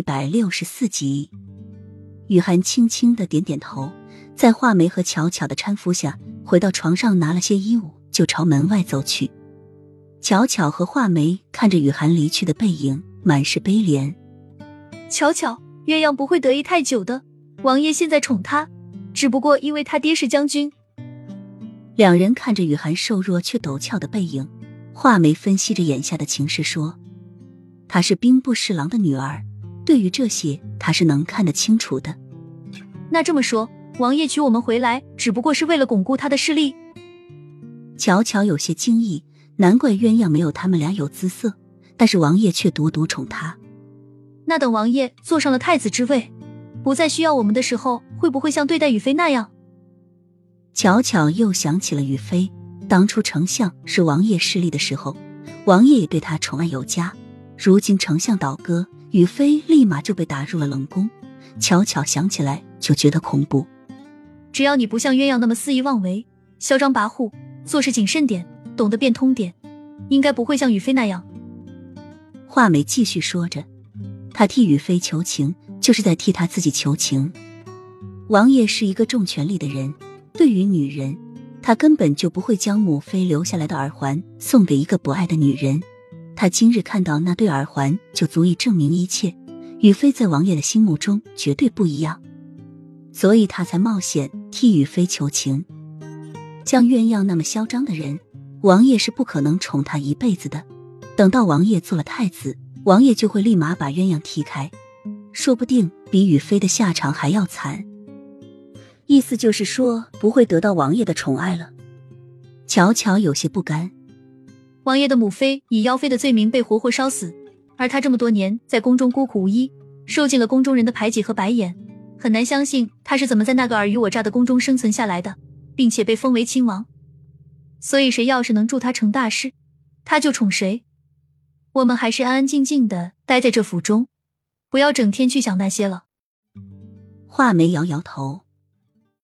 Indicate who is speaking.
Speaker 1: 一百六十四集，雨涵轻轻的点点头，在画眉和巧巧的搀扶下，回到床上拿了些衣物，就朝门外走去。巧巧和画眉看着雨涵离去的背影，满是悲怜。
Speaker 2: 巧巧，鸳鸯不会得意太久的，王爷现在宠她，只不过因为他爹是将军。
Speaker 1: 两人看着雨涵瘦弱却陡峭的背影，画眉分析着眼下的情势说。她是兵部侍郎的女儿，对于这些他是能看得清楚的。
Speaker 2: 那这么说，王爷娶我们回来，只不过是为了巩固他的势力？
Speaker 1: 巧巧有些惊异，难怪鸳鸯没有他们俩有姿色，但是王爷却独独宠她。
Speaker 2: 那等王爷坐上了太子之位，不再需要我们的时候，会不会像对待雨飞那样？
Speaker 1: 巧巧又想起了雨飞，当初丞相是王爷势力的时候，王爷也对他宠爱有加。如今丞相倒戈，雨飞立马就被打入了冷宫。巧巧想起来就觉得恐怖。
Speaker 2: 只要你不像鸳鸯那么肆意妄为、嚣张跋扈，做事谨慎点，懂得变通点，应该不会像雨飞那样。
Speaker 1: 画眉继续说着：“他替雨飞求情，就是在替他自己求情。王爷是一个重权力的人，对于女人，他根本就不会将母妃留下来的耳环送给一个不爱的女人。”他今日看到那对耳环，就足以证明一切。雨飞在王爷的心目中绝对不一样，所以他才冒险替雨飞求情。像鸳鸯那么嚣张的人，王爷是不可能宠他一辈子的。等到王爷做了太子，王爷就会立马把鸳鸯踢开，说不定比雨飞的下场还要惨。意思就是说，不会得到王爷的宠爱了。巧巧有些不甘。
Speaker 2: 王爷的母妃以妖妃的罪名被活活烧死，而他这么多年在宫中孤苦无依，受尽了宫中人的排挤和白眼，很难相信他是怎么在那个尔虞我诈的宫中生存下来的，并且被封为亲王。所以谁要是能助他成大事，他就宠谁。我们还是安安静静的待在这府中，不要整天去想那些了。
Speaker 1: 画眉摇摇头。